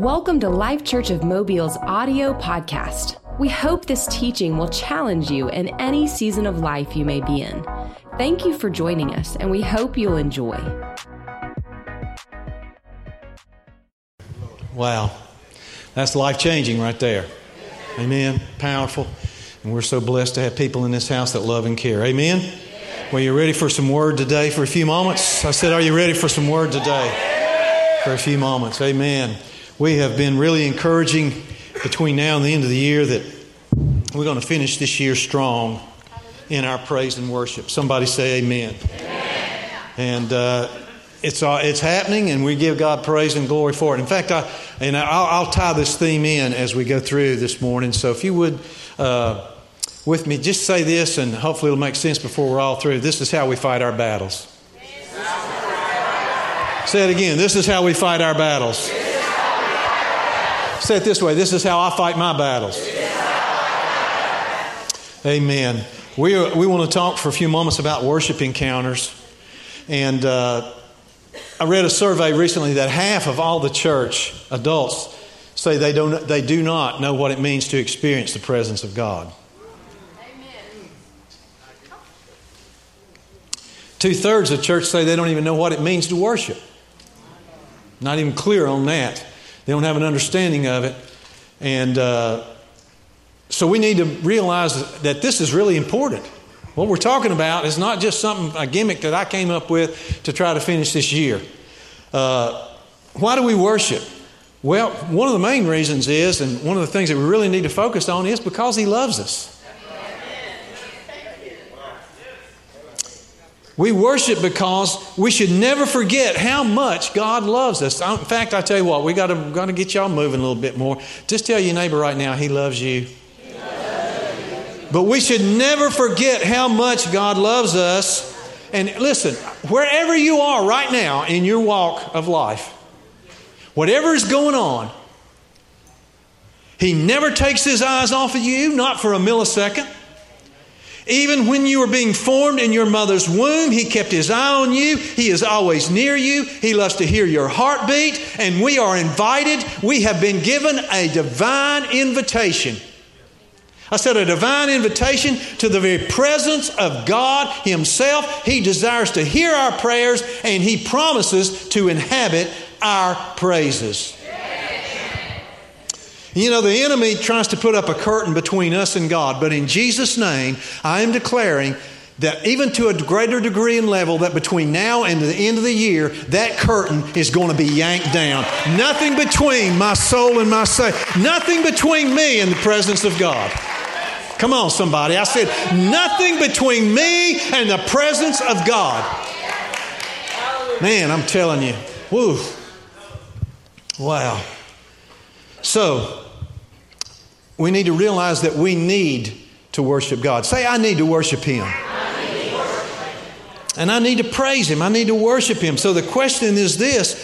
Welcome to Life Church of Mobile's audio podcast. We hope this teaching will challenge you in any season of life you may be in. Thank you for joining us, and we hope you'll enjoy. Wow. That's life changing right there. Amen. Powerful. And we're so blessed to have people in this house that love and care. Amen. Well, you ready for some word today for a few moments? I said, Are you ready for some word today? For a few moments. Amen we have been really encouraging between now and the end of the year that we're going to finish this year strong in our praise and worship. Somebody say amen. amen. And uh, it's, uh, it's happening, and we give God praise and glory for it. In fact, I, and I'll, I'll tie this theme in as we go through this morning. So if you would, uh, with me, just say this, and hopefully it'll make sense before we're all through. This is how we fight our battles. Say it again. This is how we fight our battles. Say it this way this is how I fight my battles. Amen. We, are, we want to talk for a few moments about worship encounters. And uh, I read a survey recently that half of all the church adults say they, don't, they do not know what it means to experience the presence of God. Two thirds of church say they don't even know what it means to worship. Not even clear on that. They don't have an understanding of it. And uh, so we need to realize that this is really important. What we're talking about is not just something, a gimmick that I came up with to try to finish this year. Uh, why do we worship? Well, one of the main reasons is, and one of the things that we really need to focus on is because He loves us. We worship because we should never forget how much God loves us. In fact, I tell you what, we got to got to get y'all moving a little bit more. Just tell your neighbor right now, He loves you. But we should never forget how much God loves us. And listen, wherever you are right now in your walk of life, whatever is going on, He never takes His eyes off of you, not for a millisecond. Even when you were being formed in your mother's womb, He kept His eye on you. He is always near you. He loves to hear your heartbeat. And we are invited. We have been given a divine invitation. I said a divine invitation to the very presence of God Himself. He desires to hear our prayers and He promises to inhabit our praises. You know, the enemy tries to put up a curtain between us and God, but in Jesus' name, I am declaring that even to a greater degree and level, that between now and the end of the year, that curtain is going to be yanked down. Nothing between my soul and my soul, nothing between me and the presence of God. Come on, somebody. I said, nothing between me and the presence of God. Man, I'm telling you. Woo. Wow. So, we need to realize that we need to worship God. Say, I need to worship Him. And I need to praise Him. I need to worship Him. So the question is this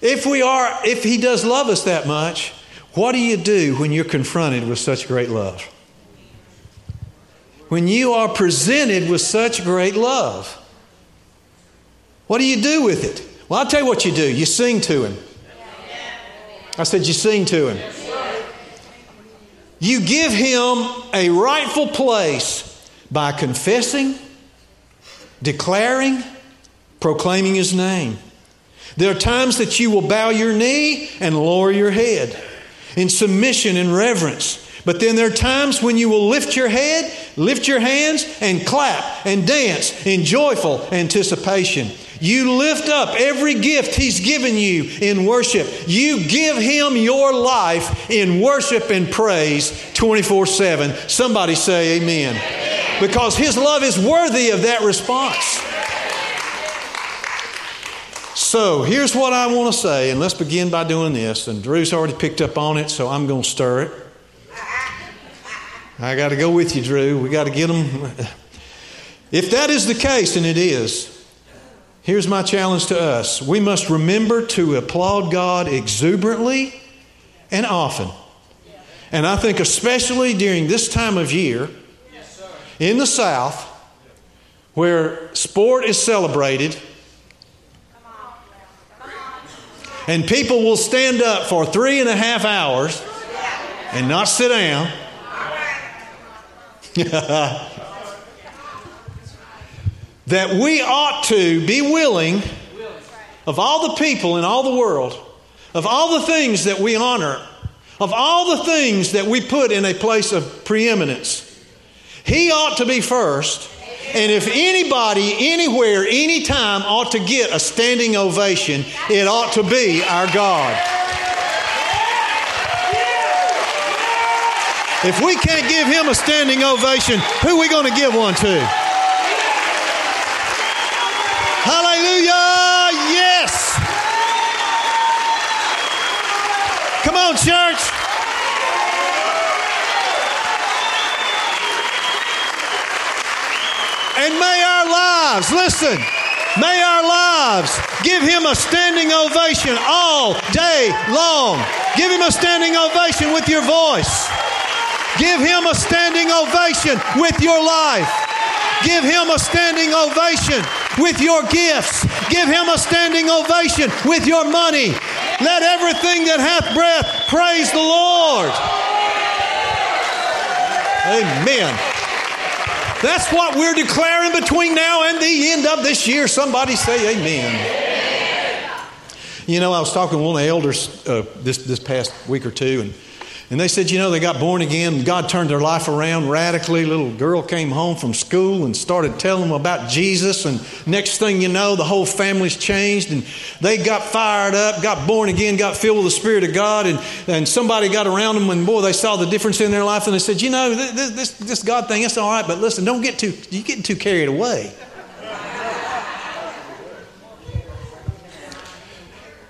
if we are, if He does love us that much, what do you do when you're confronted with such great love? When you are presented with such great love, what do you do with it? Well, I'll tell you what you do. You sing to Him. I said, You sing to Him. You give Him a rightful place by confessing, declaring, proclaiming His name. There are times that you will bow your knee and lower your head in submission and reverence. But then there are times when you will lift your head, lift your hands, and clap and dance in joyful anticipation. You lift up every gift He's given you in worship. You give Him your life in worship and praise 24 7. Somebody say amen. amen. Because His love is worthy of that response. So here's what I want to say, and let's begin by doing this. And Drew's already picked up on it, so I'm going to stir it. I got to go with you, Drew. We got to get them. If that is the case, and it is, Here's my challenge to us we must remember to applaud God exuberantly and often. And I think, especially during this time of year in the South, where sport is celebrated, And people will stand up for three and a half hours and not sit down. that we ought to be willing, of all the people in all the world, of all the things that we honor, of all the things that we put in a place of preeminence, He ought to be first. And if anybody, anywhere, anytime ought to get a standing ovation, it ought to be our God. If we can't give him a standing ovation, who are we going to give one to? Hallelujah! Yes! Come on, church. And may our lives, listen, may our lives give him a standing ovation all day long. Give him a standing ovation with your voice. Give him a standing ovation with your life. Give him a standing ovation with your gifts. Give him a standing ovation with your money. Let everything that hath breath praise the Lord. Amen. That's what we're declaring between now and the end of this year. Somebody say amen. You know, I was talking to one of the elders uh, this, this past week or two, and and they said, you know, they got born again. God turned their life around radically. Little girl came home from school and started telling them about Jesus. And next thing you know, the whole family's changed. And they got fired up, got born again, got filled with the Spirit of God. And, and somebody got around them and, boy, they saw the difference in their life. And they said, you know, this, this, this God thing, it's all right. But listen, don't get too, you're getting too carried away.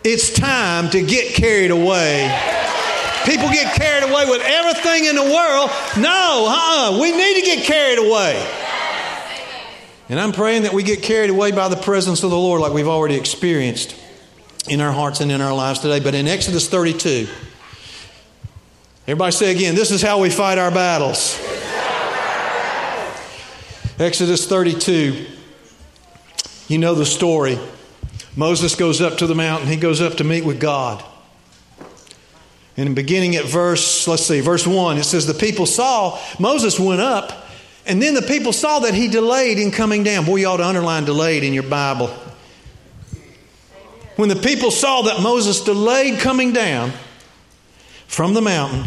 It's time to get carried away People get carried away with everything in the world. No, uh-uh. we need to get carried away. And I'm praying that we get carried away by the presence of the Lord like we've already experienced in our hearts and in our lives today. But in Exodus 32, everybody say again, this is how we fight our battles. Exodus 32, you know the story. Moses goes up to the mountain, he goes up to meet with God. And beginning at verse, let's see, verse 1, it says, The people saw, Moses went up, and then the people saw that he delayed in coming down. Boy, you ought to underline delayed in your Bible. When the people saw that Moses delayed coming down from the mountain,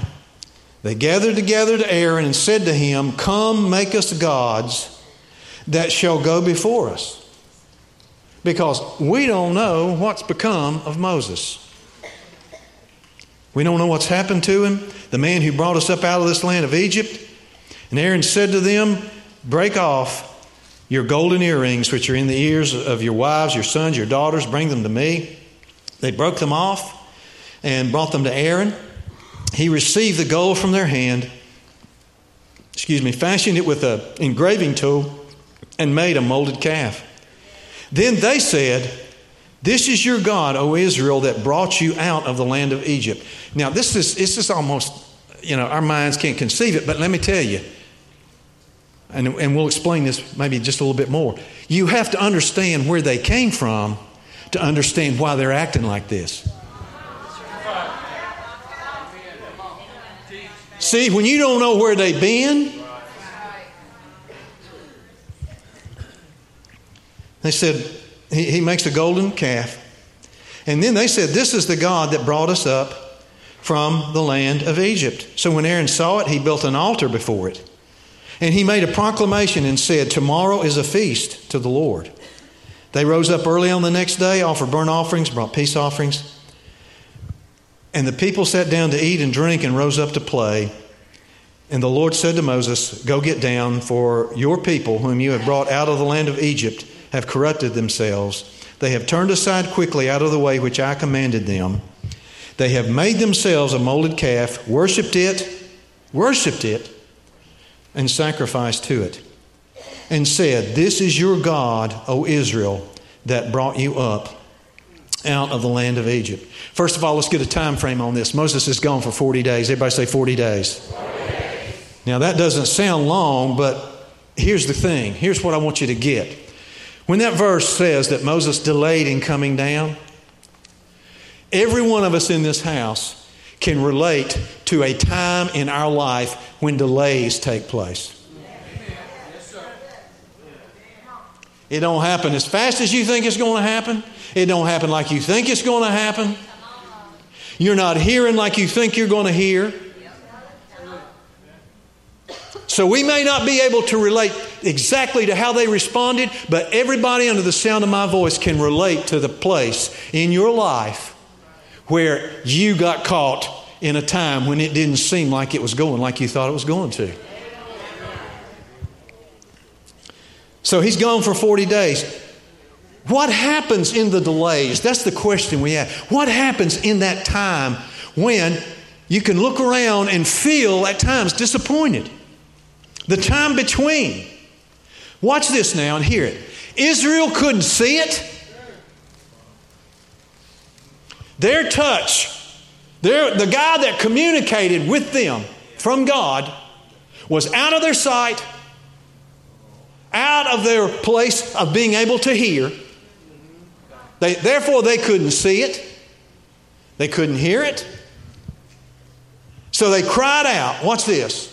they gathered together to Aaron and said to him, Come, make us gods that shall go before us. Because we don't know what's become of Moses. We don't know what's happened to him, the man who brought us up out of this land of Egypt. And Aaron said to them, Break off your golden earrings, which are in the ears of your wives, your sons, your daughters, bring them to me. They broke them off and brought them to Aaron. He received the gold from their hand, excuse me, fashioned it with an engraving tool, and made a molded calf. Then they said, this is your God, O Israel, that brought you out of the land of Egypt. Now, this is, this is almost, you know, our minds can't conceive it, but let me tell you, and, and we'll explain this maybe just a little bit more. You have to understand where they came from to understand why they're acting like this. See, when you don't know where they've been, they said, he, he makes a golden calf. And then they said, This is the God that brought us up from the land of Egypt. So when Aaron saw it, he built an altar before it. And he made a proclamation and said, Tomorrow is a feast to the Lord. They rose up early on the next day, offered burnt offerings, brought peace offerings. And the people sat down to eat and drink and rose up to play. And the Lord said to Moses, Go get down, for your people, whom you have brought out of the land of Egypt, have corrupted themselves. They have turned aside quickly out of the way which I commanded them. They have made themselves a molded calf, worshiped it, worshiped it, and sacrificed to it, and said, This is your God, O Israel, that brought you up out of the land of Egypt. First of all, let's get a time frame on this. Moses is gone for 40 days. Everybody say 40 days. 40 days. Now, that doesn't sound long, but here's the thing. Here's what I want you to get. When that verse says that Moses delayed in coming down, Every one of us in this house can relate to a time in our life when delays take place. It don't happen as fast as you think it's going to happen. It don't happen like you think it's going to happen. You're not hearing like you think you're going to hear. So we may not be able to relate exactly to how they responded, but everybody under the sound of my voice can relate to the place in your life where you got caught in a time when it didn't seem like it was going like you thought it was going to. So he's gone for 40 days. What happens in the delays? That's the question we have. What happens in that time when you can look around and feel at times disappointed? The time between. Watch this now and hear it. Israel couldn't see it. Their touch, their, the guy that communicated with them from God, was out of their sight, out of their place of being able to hear. They, therefore, they couldn't see it, they couldn't hear it. So they cried out. Watch this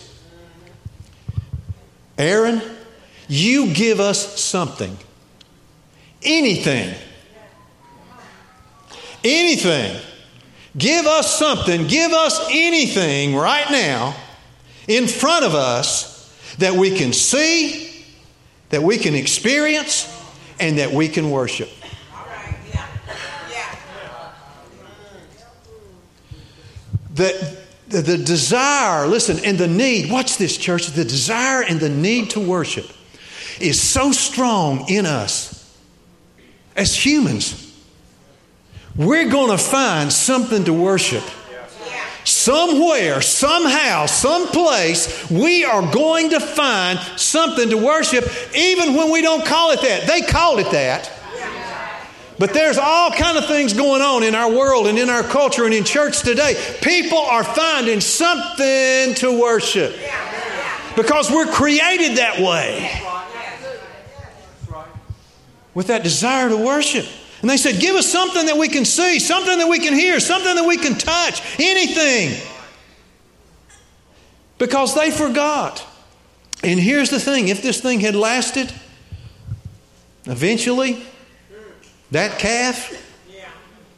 Aaron, you give us something. Anything. Anything. Give us something. Give us anything right now in front of us that we can see that we can experience and that we can worship. The, the, the, desire, listen, and the need, watch this, church, the desire and the need to worship is so strong in us as humans. We're going to find something to worship somewhere, somehow, someplace, we are going to find something to worship, even when we don't call it that. They called it that. But there's all kind of things going on in our world and in our culture and in church today. People are finding something to worship because we're created that way with that desire to worship. And they said, Give us something that we can see, something that we can hear, something that we can touch, anything. Because they forgot. And here's the thing if this thing had lasted, eventually, that calf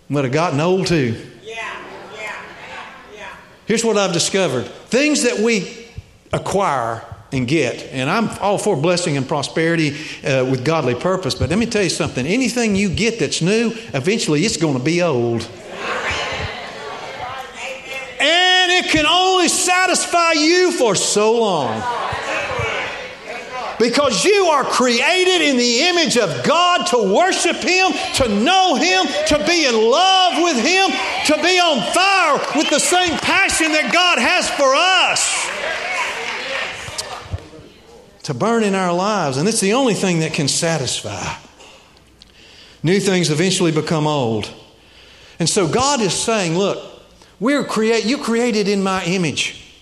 would have gotten old too. Here's what I've discovered things that we acquire and get. And I'm all for blessing and prosperity uh, with godly purpose. But let me tell you something anything you get that's new, eventually it's going to be old. And it can only satisfy you for so long. Because you are created in the image of God to worship Him, to know Him, to be in love with Him, to be on fire with the same passion that God has for us to burn in our lives, and it's the only thing that can satisfy. New things eventually become old. And so God is saying, look, we're create you created in my image.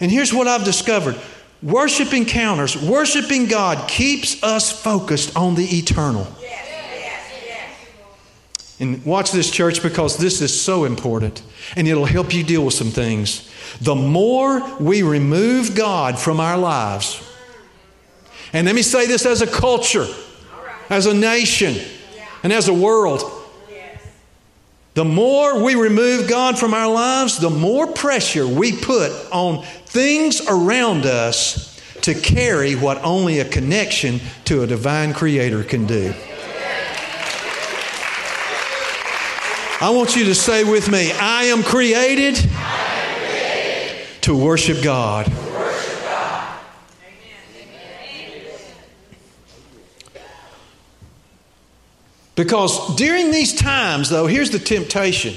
And here's what I've discovered. Worship encounters, worshiping God keeps us focused on the eternal. And watch this, church, because this is so important and it'll help you deal with some things. The more we remove God from our lives, and let me say this as a culture, as a nation, and as a world. The more we remove God from our lives, the more pressure we put on things around us to carry what only a connection to a divine creator can do. I want you to say with me I am created, I am created to worship God. Because during these times, though, here's the temptation.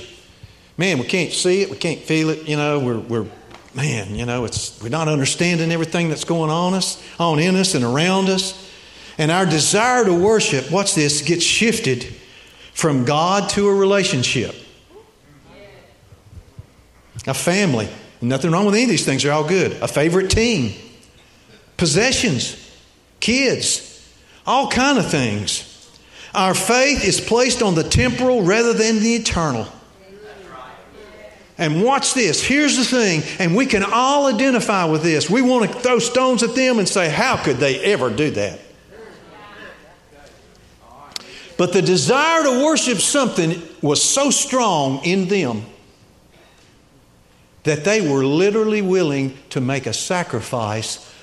Man, we can't see it, we can't feel it, you know, we're, we're man, you know, it's we're not understanding everything that's going on us, on in us and around us. And our desire to worship, watch this, gets shifted from God to a relationship. A family. Nothing wrong with any of these things, they're all good. A favorite team. Possessions. Kids. All kind of things. Our faith is placed on the temporal rather than the eternal. And watch this. Here's the thing, and we can all identify with this. We want to throw stones at them and say, How could they ever do that? But the desire to worship something was so strong in them that they were literally willing to make a sacrifice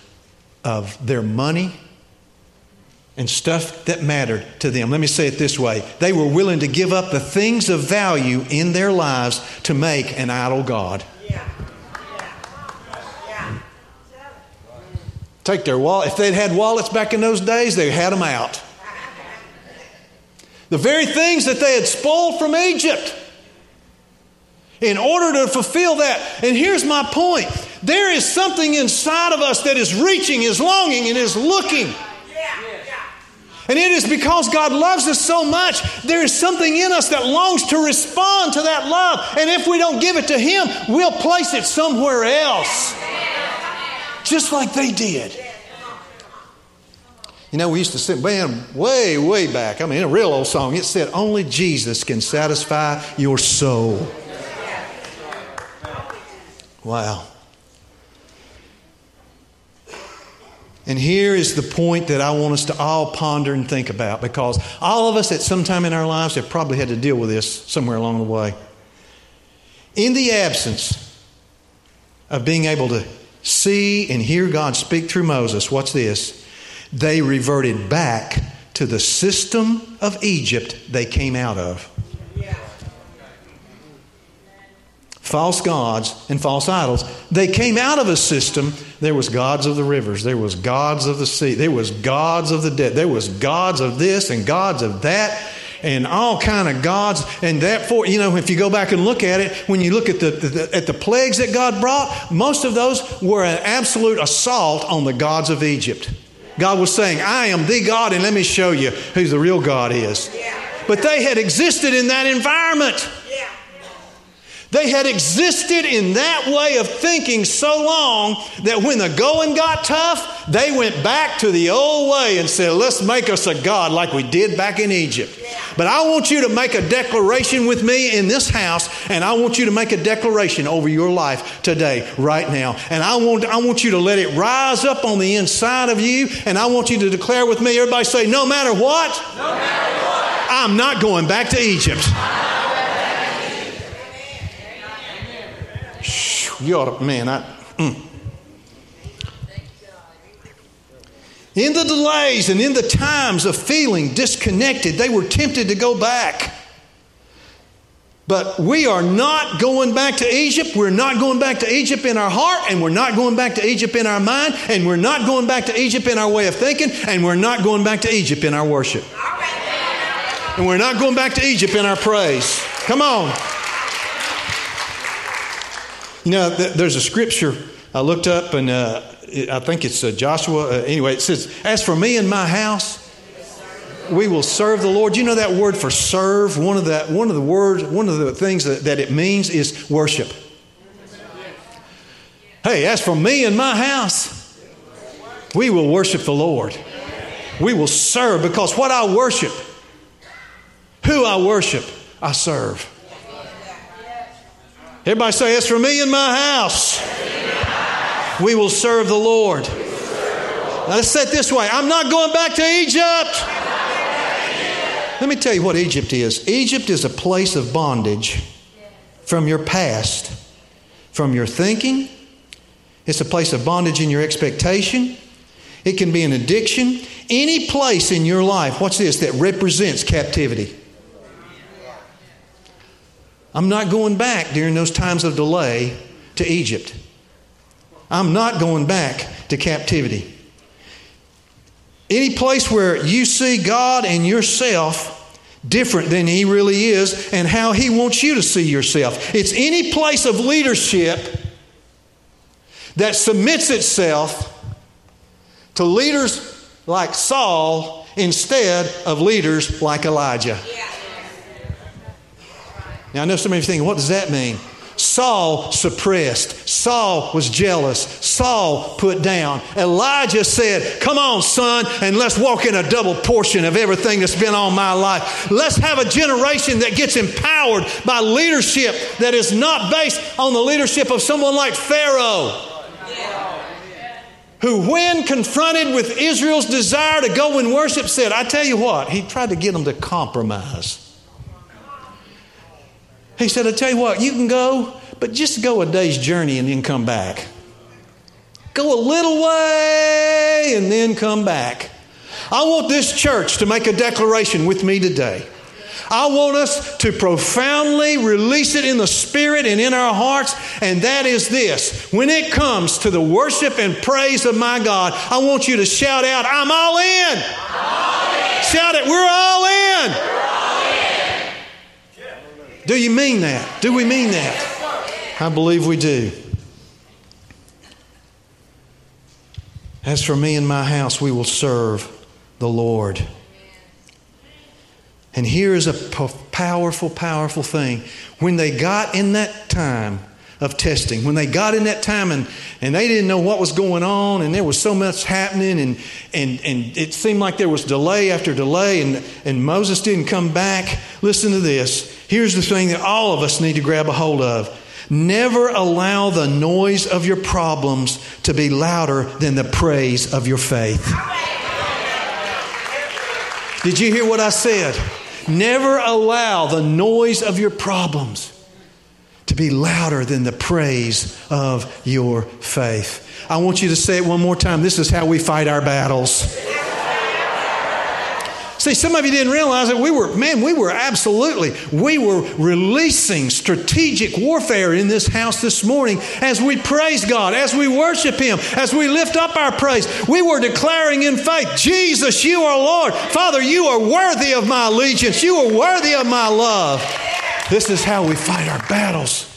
of their money and stuff that mattered to them. Let me say it this way they were willing to give up the things of value in their lives to make an idol God. Take their wallet. If they'd had wallets back in those days, they had them out. The very things that they had spoiled from Egypt in order to fulfill that. And here's my point there is something inside of us that is reaching, is longing, and is looking. And it is because God loves us so much, there is something in us that longs to respond to that love. And if we don't give it to Him, we'll place it somewhere else. Just like they did. You know, we used to sing, man, way, way back. I mean, a real old song. It said, Only Jesus can satisfy your soul. Wow. And here is the point that I want us to all ponder and think about because all of us at some time in our lives have probably had to deal with this somewhere along the way. In the absence of being able to see and hear God speak through Moses, what's this? they reverted back to the system of Egypt they came out of. False gods and false idols. They came out of a system. There was gods of the rivers. There was gods of the sea. There was gods of the dead. There was gods of this and gods of that and all kind of gods. And that for you know, if you go back and look at it, when you look at the, the, at the plagues that God brought, most of those were an absolute assault on the gods of Egypt. God was saying, I am the God, and let me show you who the real God is. But they had existed in that environment. They had existed in that way of thinking so long that when the going got tough, they went back to the old way and said, Let's make us a God like we did back in Egypt. But I want you to make a declaration with me in this house, and I want you to make a declaration over your life today, right now. And I want, I want you to let it rise up on the inside of you, and I want you to declare with me. Everybody say, No matter what, no matter what I'm not going back to Egypt. You man, I. Mm. In the delays and in the times of feeling disconnected, they were tempted to go back. But we are not going back to Egypt. We're not going back to Egypt in our heart, and we're not going back to Egypt in our mind, and we're not going back to Egypt in our way of thinking, and we're not going back to Egypt in our worship. And we're not going back to Egypt in our praise. Come on. You know, there's a scripture I looked up, and uh, I think it's uh, Joshua. Uh, anyway, it says, As for me and my house, we will serve the Lord. You know that word for serve? One of the, one of the words, one of the things that, that it means is worship. Hey, as for me and my house, we will worship the Lord. We will serve because what I worship, who I worship, I serve. Everybody say, It's for me and my house. We will serve the Lord. Let's say it this way I'm not going back to Egypt. Let me tell you what Egypt is Egypt is a place of bondage from your past, from your thinking. It's a place of bondage in your expectation. It can be an addiction. Any place in your life, what's this, that represents captivity. I'm not going back during those times of delay to Egypt. I'm not going back to captivity. Any place where you see God and yourself different than He really is and how He wants you to see yourself. It's any place of leadership that submits itself to leaders like Saul instead of leaders like Elijah. Now, I know some of you thinking, what does that mean? Saul suppressed. Saul was jealous. Saul put down. Elijah said, Come on, son, and let's walk in a double portion of everything that's been on my life. Let's have a generation that gets empowered by leadership that is not based on the leadership of someone like Pharaoh who, when confronted with Israel's desire to go and worship, said, I tell you what, he tried to get them to compromise. He said, I tell you what, you can go, but just go a day's journey and then come back. Go a little way and then come back. I want this church to make a declaration with me today. I want us to profoundly release it in the spirit and in our hearts, and that is this. When it comes to the worship and praise of my God, I want you to shout out, I'm all in. All in. Shout it, we're all in. We're all in. Do you mean that? Do we mean that? I believe we do. As for me and my house, we will serve the Lord. And here is a powerful, powerful thing. When they got in that time of testing, when they got in that time and, and they didn't know what was going on and there was so much happening and, and, and it seemed like there was delay after delay and, and Moses didn't come back, listen to this. Here's the thing that all of us need to grab a hold of. Never allow the noise of your problems to be louder than the praise of your faith. Did you hear what I said? Never allow the noise of your problems to be louder than the praise of your faith. I want you to say it one more time. This is how we fight our battles. See, some of you didn't realize that we were, man, we were absolutely, we were releasing strategic warfare in this house this morning as we praise God, as we worship Him, as we lift up our praise. We were declaring in faith, Jesus, you are Lord. Father, you are worthy of my allegiance. You are worthy of my love. This is how we fight our battles.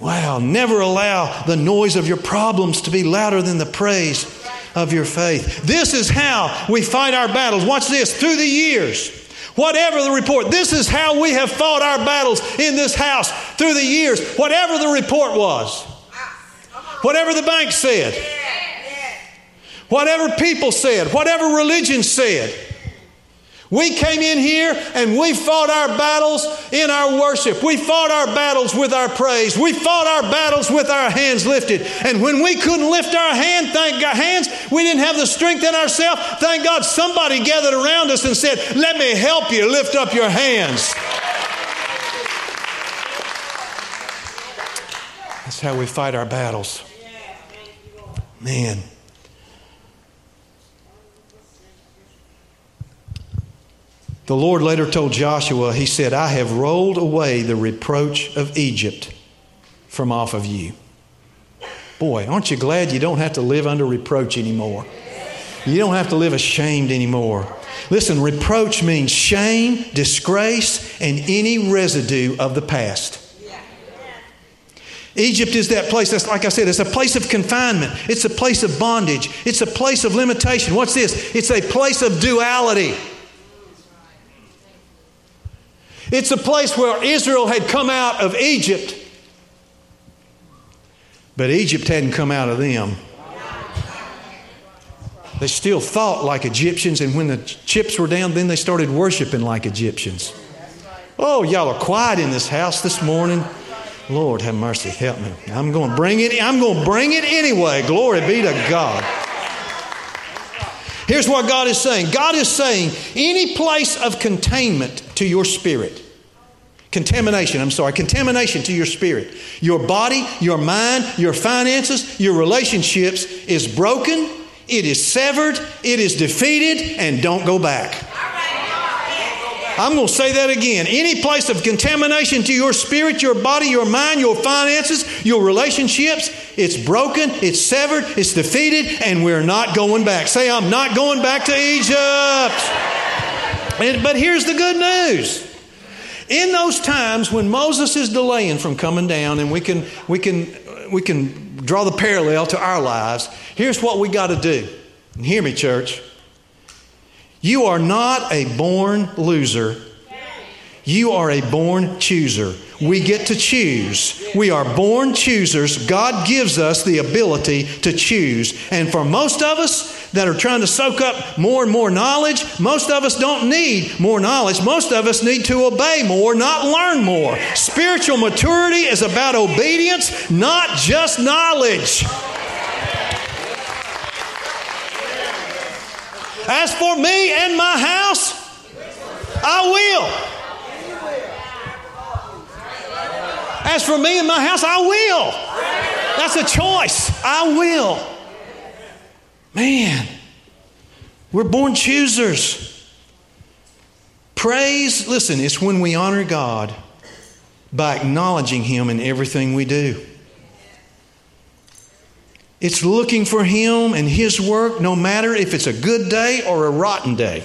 Wow, never allow the noise of your problems to be louder than the praise of your faith. This is how we fight our battles. Watch this through the years. Whatever the report, this is how we have fought our battles in this house through the years. Whatever the report was, whatever the bank said, whatever people said, whatever religion said. We came in here and we fought our battles in our worship. We fought our battles with our praise. We fought our battles with our hands lifted. And when we couldn't lift our hand, thank God, hands, we didn't have the strength in ourselves. Thank God somebody gathered around us and said, Let me help you lift up your hands. That's how we fight our battles. Man. The Lord later told Joshua, He said, I have rolled away the reproach of Egypt from off of you. Boy, aren't you glad you don't have to live under reproach anymore? You don't have to live ashamed anymore. Listen, reproach means shame, disgrace, and any residue of the past. Egypt is that place that's, like I said, it's a place of confinement. It's a place of bondage. It's a place of limitation. What's this? It's a place of duality. It's a place where Israel had come out of Egypt, but Egypt hadn't come out of them. They still thought like Egyptians, and when the chips were down, then they started worshiping like Egyptians. Oh, y'all are quiet in this house this morning. Lord have mercy, help me. I'm going to bring it. I'm going to bring it anyway. Glory be to God. Here's what God is saying. God is saying any place of containment to your spirit Contamination, I'm sorry, contamination to your spirit. Your body, your mind, your finances, your relationships is broken, it is severed, it is defeated, and don't go back. I'm going to say that again. Any place of contamination to your spirit, your body, your mind, your finances, your relationships, it's broken, it's severed, it's defeated, and we're not going back. Say, I'm not going back to Egypt. And, but here's the good news in those times when Moses is delaying from coming down, and we can, we can, we can draw the parallel to our lives, here's what we got to do. And hear me, church. You are not a born loser, you are a born chooser. We get to choose. We are born choosers. God gives us the ability to choose. And for most of us that are trying to soak up more and more knowledge, most of us don't need more knowledge. Most of us need to obey more, not learn more. Spiritual maturity is about obedience, not just knowledge. As for me and my house, I will. As for me and my house, I will. That's a choice. I will. Man, we're born choosers. Praise, listen, it's when we honor God by acknowledging Him in everything we do. It's looking for Him and His work no matter if it's a good day or a rotten day.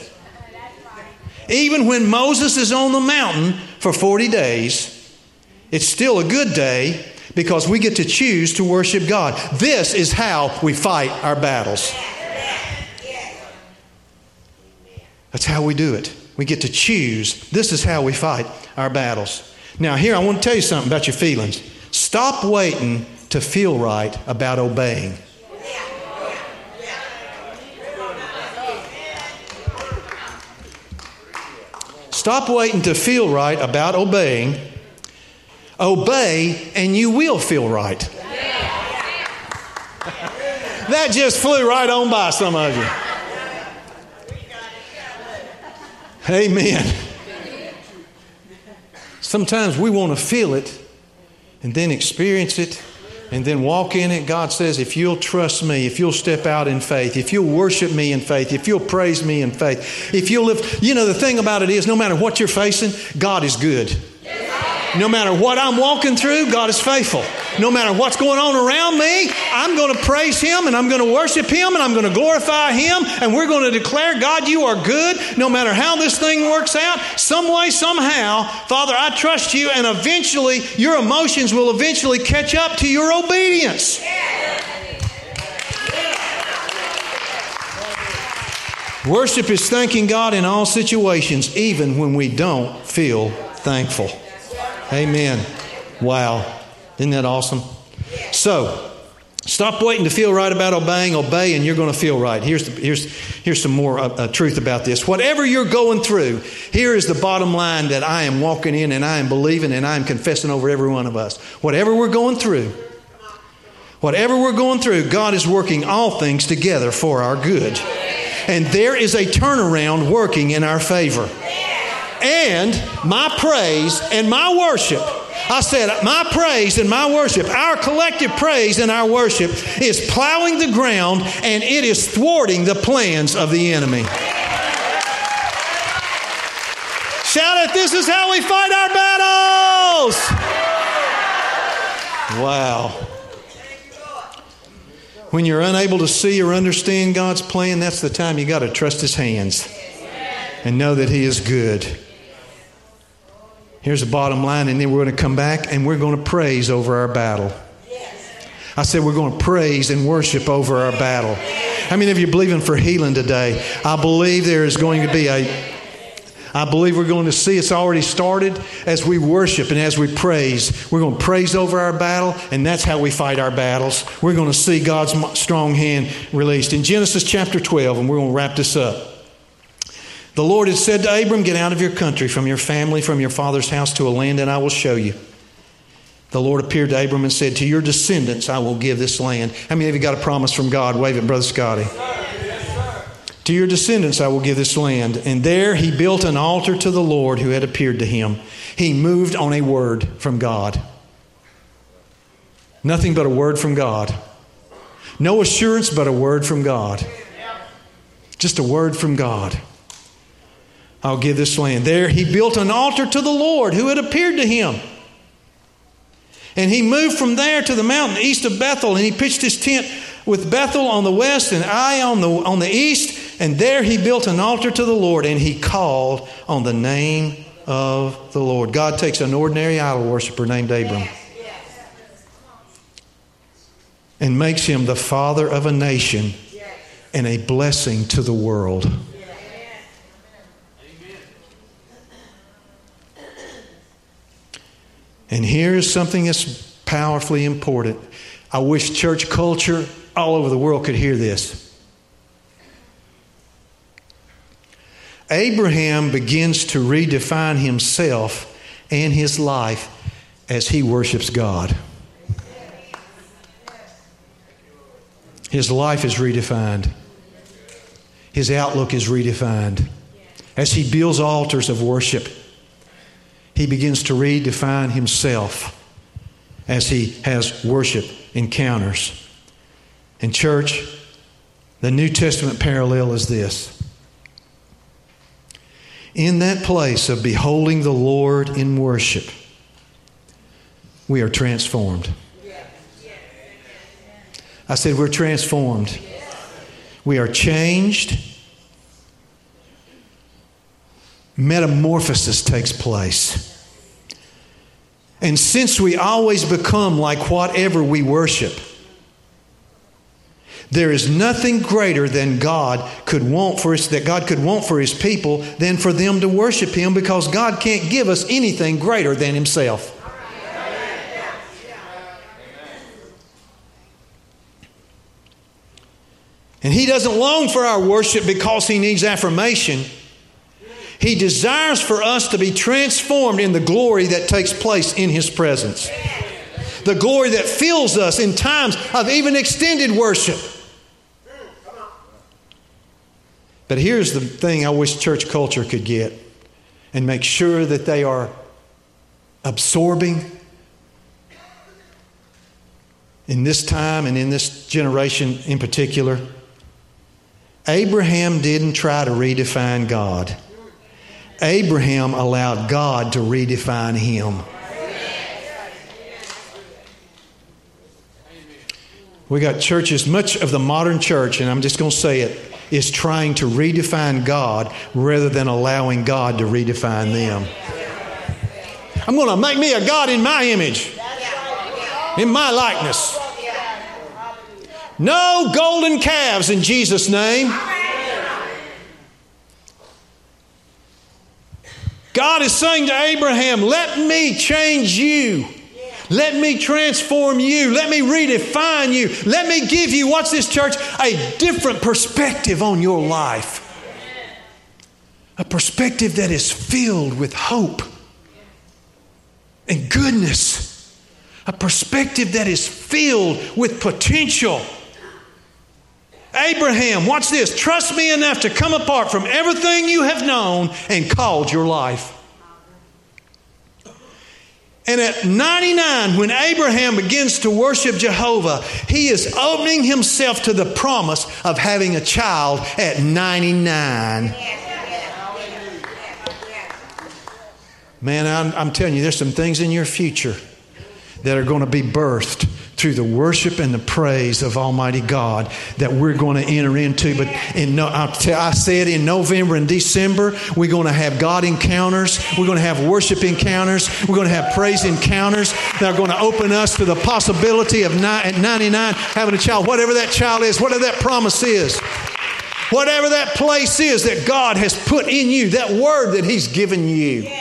Even when Moses is on the mountain for 40 days, it's still a good day because we get to choose to worship God. This is how we fight our battles. That's how we do it. We get to choose. This is how we fight our battles. Now, here, I want to tell you something about your feelings. Stop waiting to feel right about obeying. Stop waiting to feel right about obeying Obey and you will feel right. that just flew right on by some of you. Amen. Sometimes we want to feel it and then experience it and then walk in it. God says, if you'll trust me, if you'll step out in faith, if you'll worship me in faith, if you'll praise me in faith, if you'll live, you know, the thing about it is, no matter what you're facing, God is good. No matter what I'm walking through, God is faithful. No matter what's going on around me, I'm going to praise Him and I'm going to worship Him and I'm going to glorify Him and we're going to declare, God, you are good no matter how this thing works out. Some way, somehow, Father, I trust you and eventually your emotions will eventually catch up to your obedience. Worship is thanking God in all situations, even when we don't feel thankful. Amen. Wow. Isn't that awesome? So, stop waiting to feel right about obeying. Obey, and you're going to feel right. Here's, the, here's, here's some more uh, uh, truth about this. Whatever you're going through, here is the bottom line that I am walking in and I am believing and I am confessing over every one of us. Whatever we're going through, whatever we're going through, God is working all things together for our good. And there is a turnaround working in our favor and my praise and my worship. I said, my praise and my worship, our collective praise and our worship is plowing the ground and it is thwarting the plans of the enemy. Shout it, this is how we fight our battles. Wow. When you're unable to see or understand God's plan, that's the time you got to trust His hands and know that He is good. Here's the bottom line, and then we're going to come back and we're going to praise over our battle. I said we're going to praise and worship over our battle. How many of you believing for healing today? I believe there is going to be a I believe we're going to see it's already started as we worship and as we praise. We're going to praise over our battle, and that's how we fight our battles. We're going to see God's strong hand released. In Genesis chapter 12, and we're going to wrap this up. The Lord had said to Abram, Get out of your country, from your family, from your father's house to a land, and I will show you. The Lord appeared to Abram and said, To your descendants I will give this land. How many of you got a promise from God? Wave it, Brother Scotty. to your descendants I will give this land. And there he built an altar to the Lord who had appeared to him. He moved on a word from God. Nothing but a word from God. No assurance but a word from God. Just a word from God. I'll give this land. There he built an altar to the Lord who had appeared to him. And he moved from there to the mountain east of Bethel, and he pitched his tent with Bethel on the west and Ai on the, on the east. And there he built an altar to the Lord, and he called on the name of the Lord. God takes an ordinary idol worshiper named Abram and makes him the father of a nation and a blessing to the world. And here's something that's powerfully important. I wish church culture all over the world could hear this. Abraham begins to redefine himself and his life as he worships God. His life is redefined. His outlook is redefined. As he builds altars of worship, he begins to redefine himself as he has worship encounters. In church, the New Testament parallel is this. In that place of beholding the Lord in worship, we are transformed. I said, We're transformed. We are changed. Metamorphosis takes place. And since we always become like whatever we worship, there is nothing greater than God could want for us, that God could want for His people than for them to worship Him because God can't give us anything greater than Himself. And He doesn't long for our worship because He needs affirmation. He desires for us to be transformed in the glory that takes place in His presence. The glory that fills us in times of even extended worship. But here's the thing I wish church culture could get and make sure that they are absorbing in this time and in this generation in particular. Abraham didn't try to redefine God. Abraham allowed God to redefine him. We got churches, much of the modern church, and I'm just going to say it, is trying to redefine God rather than allowing God to redefine them. I'm going to make me a God in my image, in my likeness. No golden calves in Jesus' name. God is saying to Abraham, Let me change you. Let me transform you. Let me redefine you. Let me give you, what's this church? A different perspective on your life. A perspective that is filled with hope and goodness. A perspective that is filled with potential. Abraham, watch this. Trust me enough to come apart from everything you have known and called your life. And at 99, when Abraham begins to worship Jehovah, he is opening himself to the promise of having a child at 99. Man, I'm, I'm telling you, there's some things in your future that are going to be birthed through the worship and the praise of Almighty God that we're going to enter into. But in no, I said in November and December, we're going to have God encounters. We're going to have worship encounters. We're going to have praise encounters that are going to open us to the possibility of at 99 having a child, whatever that child is, whatever that promise is. Whatever that place is that God has put in you, that word that He's given you.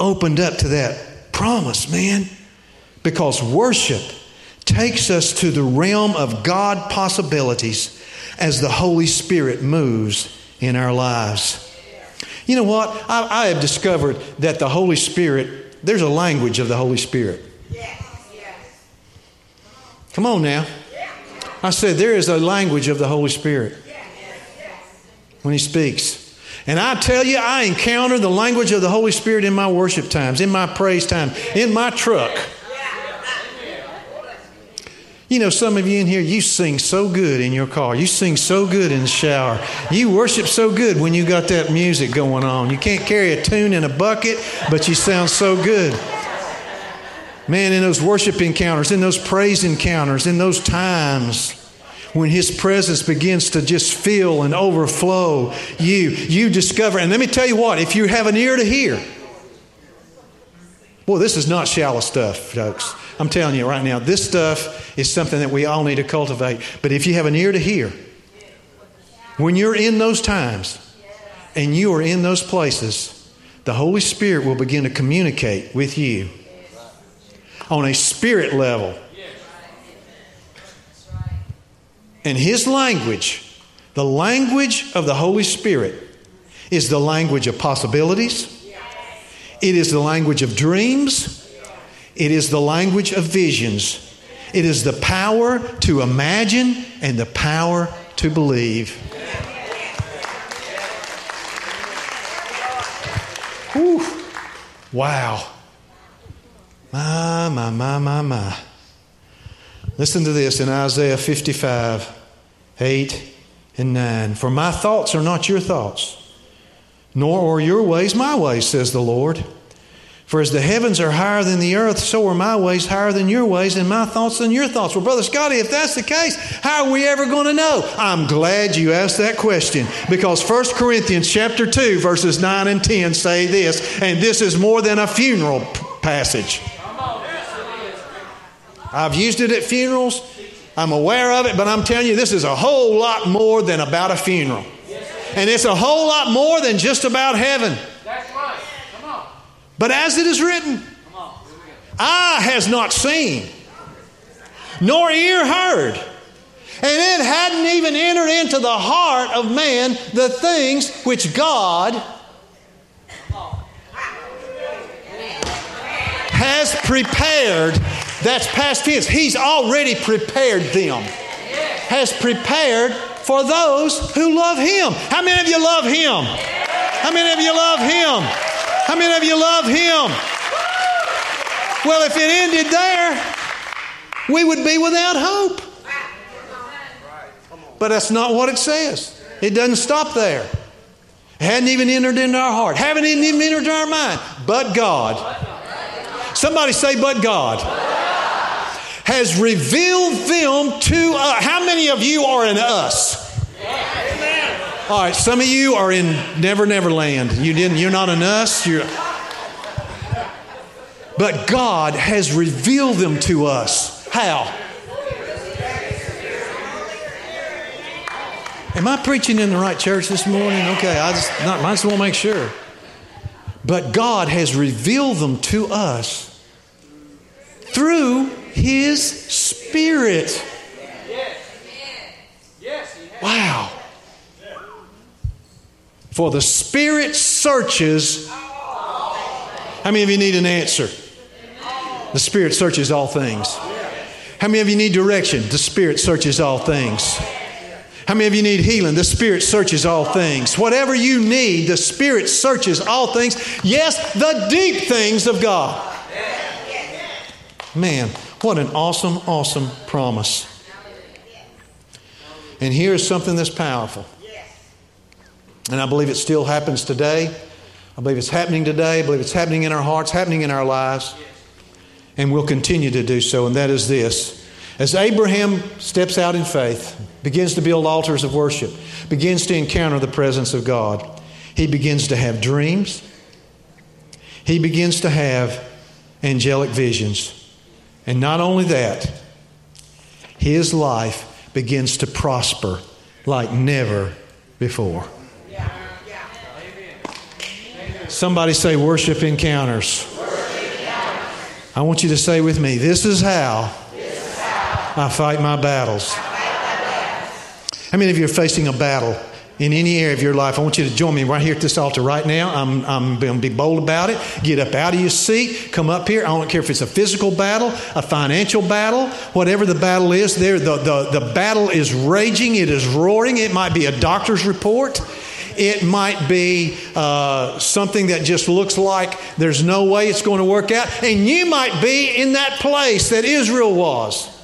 Opened up to that promise, man. Because worship takes us to the realm of God possibilities as the Holy Spirit moves in our lives. You know what? I, I have discovered that the Holy Spirit, there's a language of the Holy Spirit. Come on now. I said, there is a language of the Holy Spirit when He speaks. And I tell you, I encounter the language of the Holy Spirit in my worship times, in my praise time, in my truck. You know, some of you in here, you sing so good in your car. You sing so good in the shower. You worship so good when you got that music going on. You can't carry a tune in a bucket, but you sound so good. Man, in those worship encounters, in those praise encounters, in those times when his presence begins to just fill and overflow you, you discover. And let me tell you what, if you have an ear to hear, well, this is not shallow stuff, folks. I'm telling you right now, this stuff is something that we all need to cultivate. But if you have an ear to hear, when you're in those times and you are in those places, the Holy Spirit will begin to communicate with you on a spirit level. And His language, the language of the Holy Spirit, is the language of possibilities, it is the language of dreams, it is the language of visions. It is the power to imagine and the power to believe. Whew. Wow. My, my, my, my, my. Listen to this in Isaiah 55, 8 and 9. For my thoughts are not your thoughts, nor are your ways my ways, says the Lord. For as the heavens are higher than the earth, so are my ways higher than your ways, and my thoughts than your thoughts. Well, Brother Scotty, if that's the case, how are we ever going to know? I'm glad you asked that question because 1 Corinthians chapter 2, verses 9 and 10 say this, and this is more than a funeral passage. I've used it at funerals. I'm aware of it, but I'm telling you, this is a whole lot more than about a funeral. And it's a whole lot more than just about heaven. But as it is written, eye has not seen, nor ear heard. And it hadn't even entered into the heart of man the things which God has prepared. That's past tense. He's already prepared them. Has prepared for those who love Him. How many of you love Him? How many of you love Him? How many of you love Him? Well, if it ended there, we would be without hope. But that's not what it says. It doesn't stop there. It hadn't even entered into our heart, haven't even entered into our mind. But God. Somebody say, but God. Has revealed them to us. How many of you are in us? All right, some of you are in Never Never Land. You didn't, you're not in us. You're, but God has revealed them to us. How? Am I preaching in the right church this morning? Okay, I just, not, I just want to make sure. But God has revealed them to us through His Spirit. Wow. For the Spirit searches. How many of you need an answer? The Spirit searches all things. How many of you need direction? The Spirit searches all things. How many of you need healing? The Spirit searches all things. Whatever you need, the Spirit searches all things. Yes, the deep things of God. Man, what an awesome, awesome promise. And here's something that's powerful. And I believe it still happens today. I believe it's happening today. I believe it's happening in our hearts, happening in our lives. And we'll continue to do so. And that is this. As Abraham steps out in faith, begins to build altars of worship, begins to encounter the presence of God, he begins to have dreams. He begins to have angelic visions. And not only that, his life begins to prosper like never before. Somebody say worship encounters. I want you to say with me, this is how, I fight my battles. How many of you are facing a battle in any area of your life? I want you to join me right here at this altar right now. I'm, I'm going to be bold about it. Get up out of your seat, come up here. I don't care if it's a physical battle, a financial battle, whatever the battle is, there the, the, the battle is raging, it is roaring. It might be a doctor's report. It might be uh, something that just looks like there's no way it's going to work out. And you might be in that place that Israel was.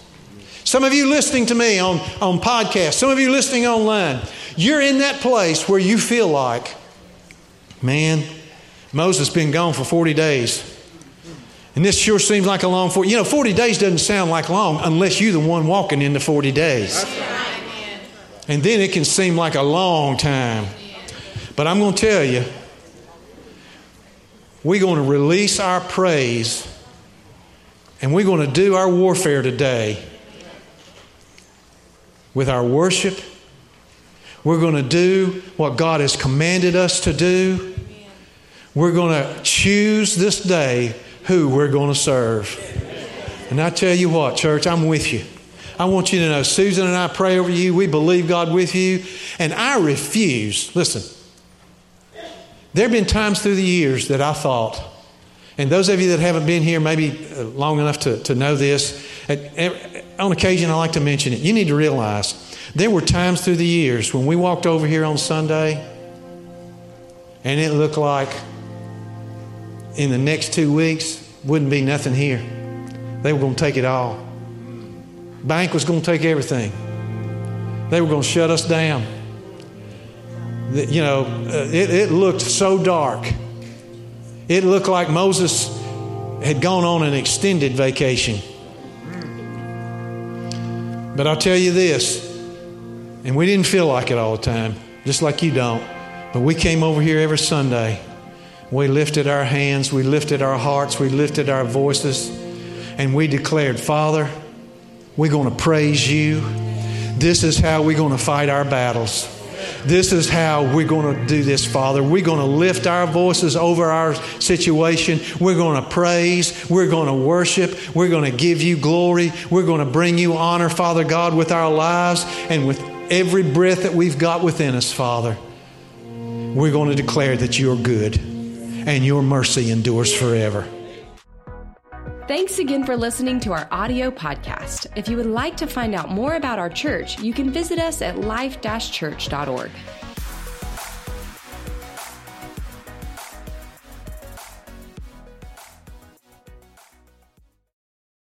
Some of you listening to me on, on podcasts, some of you listening online, you're in that place where you feel like, man, Moses been gone for 40 days. And this sure seems like a long 40. You know, 40 days doesn't sound like long unless you're the one walking into 40 days. And then it can seem like a long time. But I'm going to tell you, we're going to release our praise and we're going to do our warfare today with our worship. We're going to do what God has commanded us to do. we're going to choose this day who we're going to serve. And I tell you what, church, I'm with you. I want you to know Susan and I pray over you. We believe God with you. And I refuse, listen, there have been times through the years that I thought, and those of you that haven't been here maybe uh, long enough to, to know this, at, at, on occasion I like to mention it. You need to realize there were times through the years when we walked over here on Sunday and it looked like in the next two weeks wouldn't be nothing here. They were going to take it all. Bank was going to take everything. They were going to shut us down. You know, uh, it, it looked so dark. It looked like Moses had gone on an extended vacation. But I'll tell you this, and we didn't feel like it all the time, just like you don't. But we came over here every Sunday. We lifted our hands, we lifted our hearts, we lifted our voices, and we declared, Father, we're going to praise you. This is how we're going to fight our battles. This is how we're going to do this, Father. We're going to lift our voices over our situation. We're going to praise. We're going to worship. We're going to give you glory. We're going to bring you honor, Father God, with our lives and with every breath that we've got within us, Father. We're going to declare that you're good and your mercy endures forever. Thanks again for listening to our audio podcast. If you would like to find out more about our church, you can visit us at life church.org.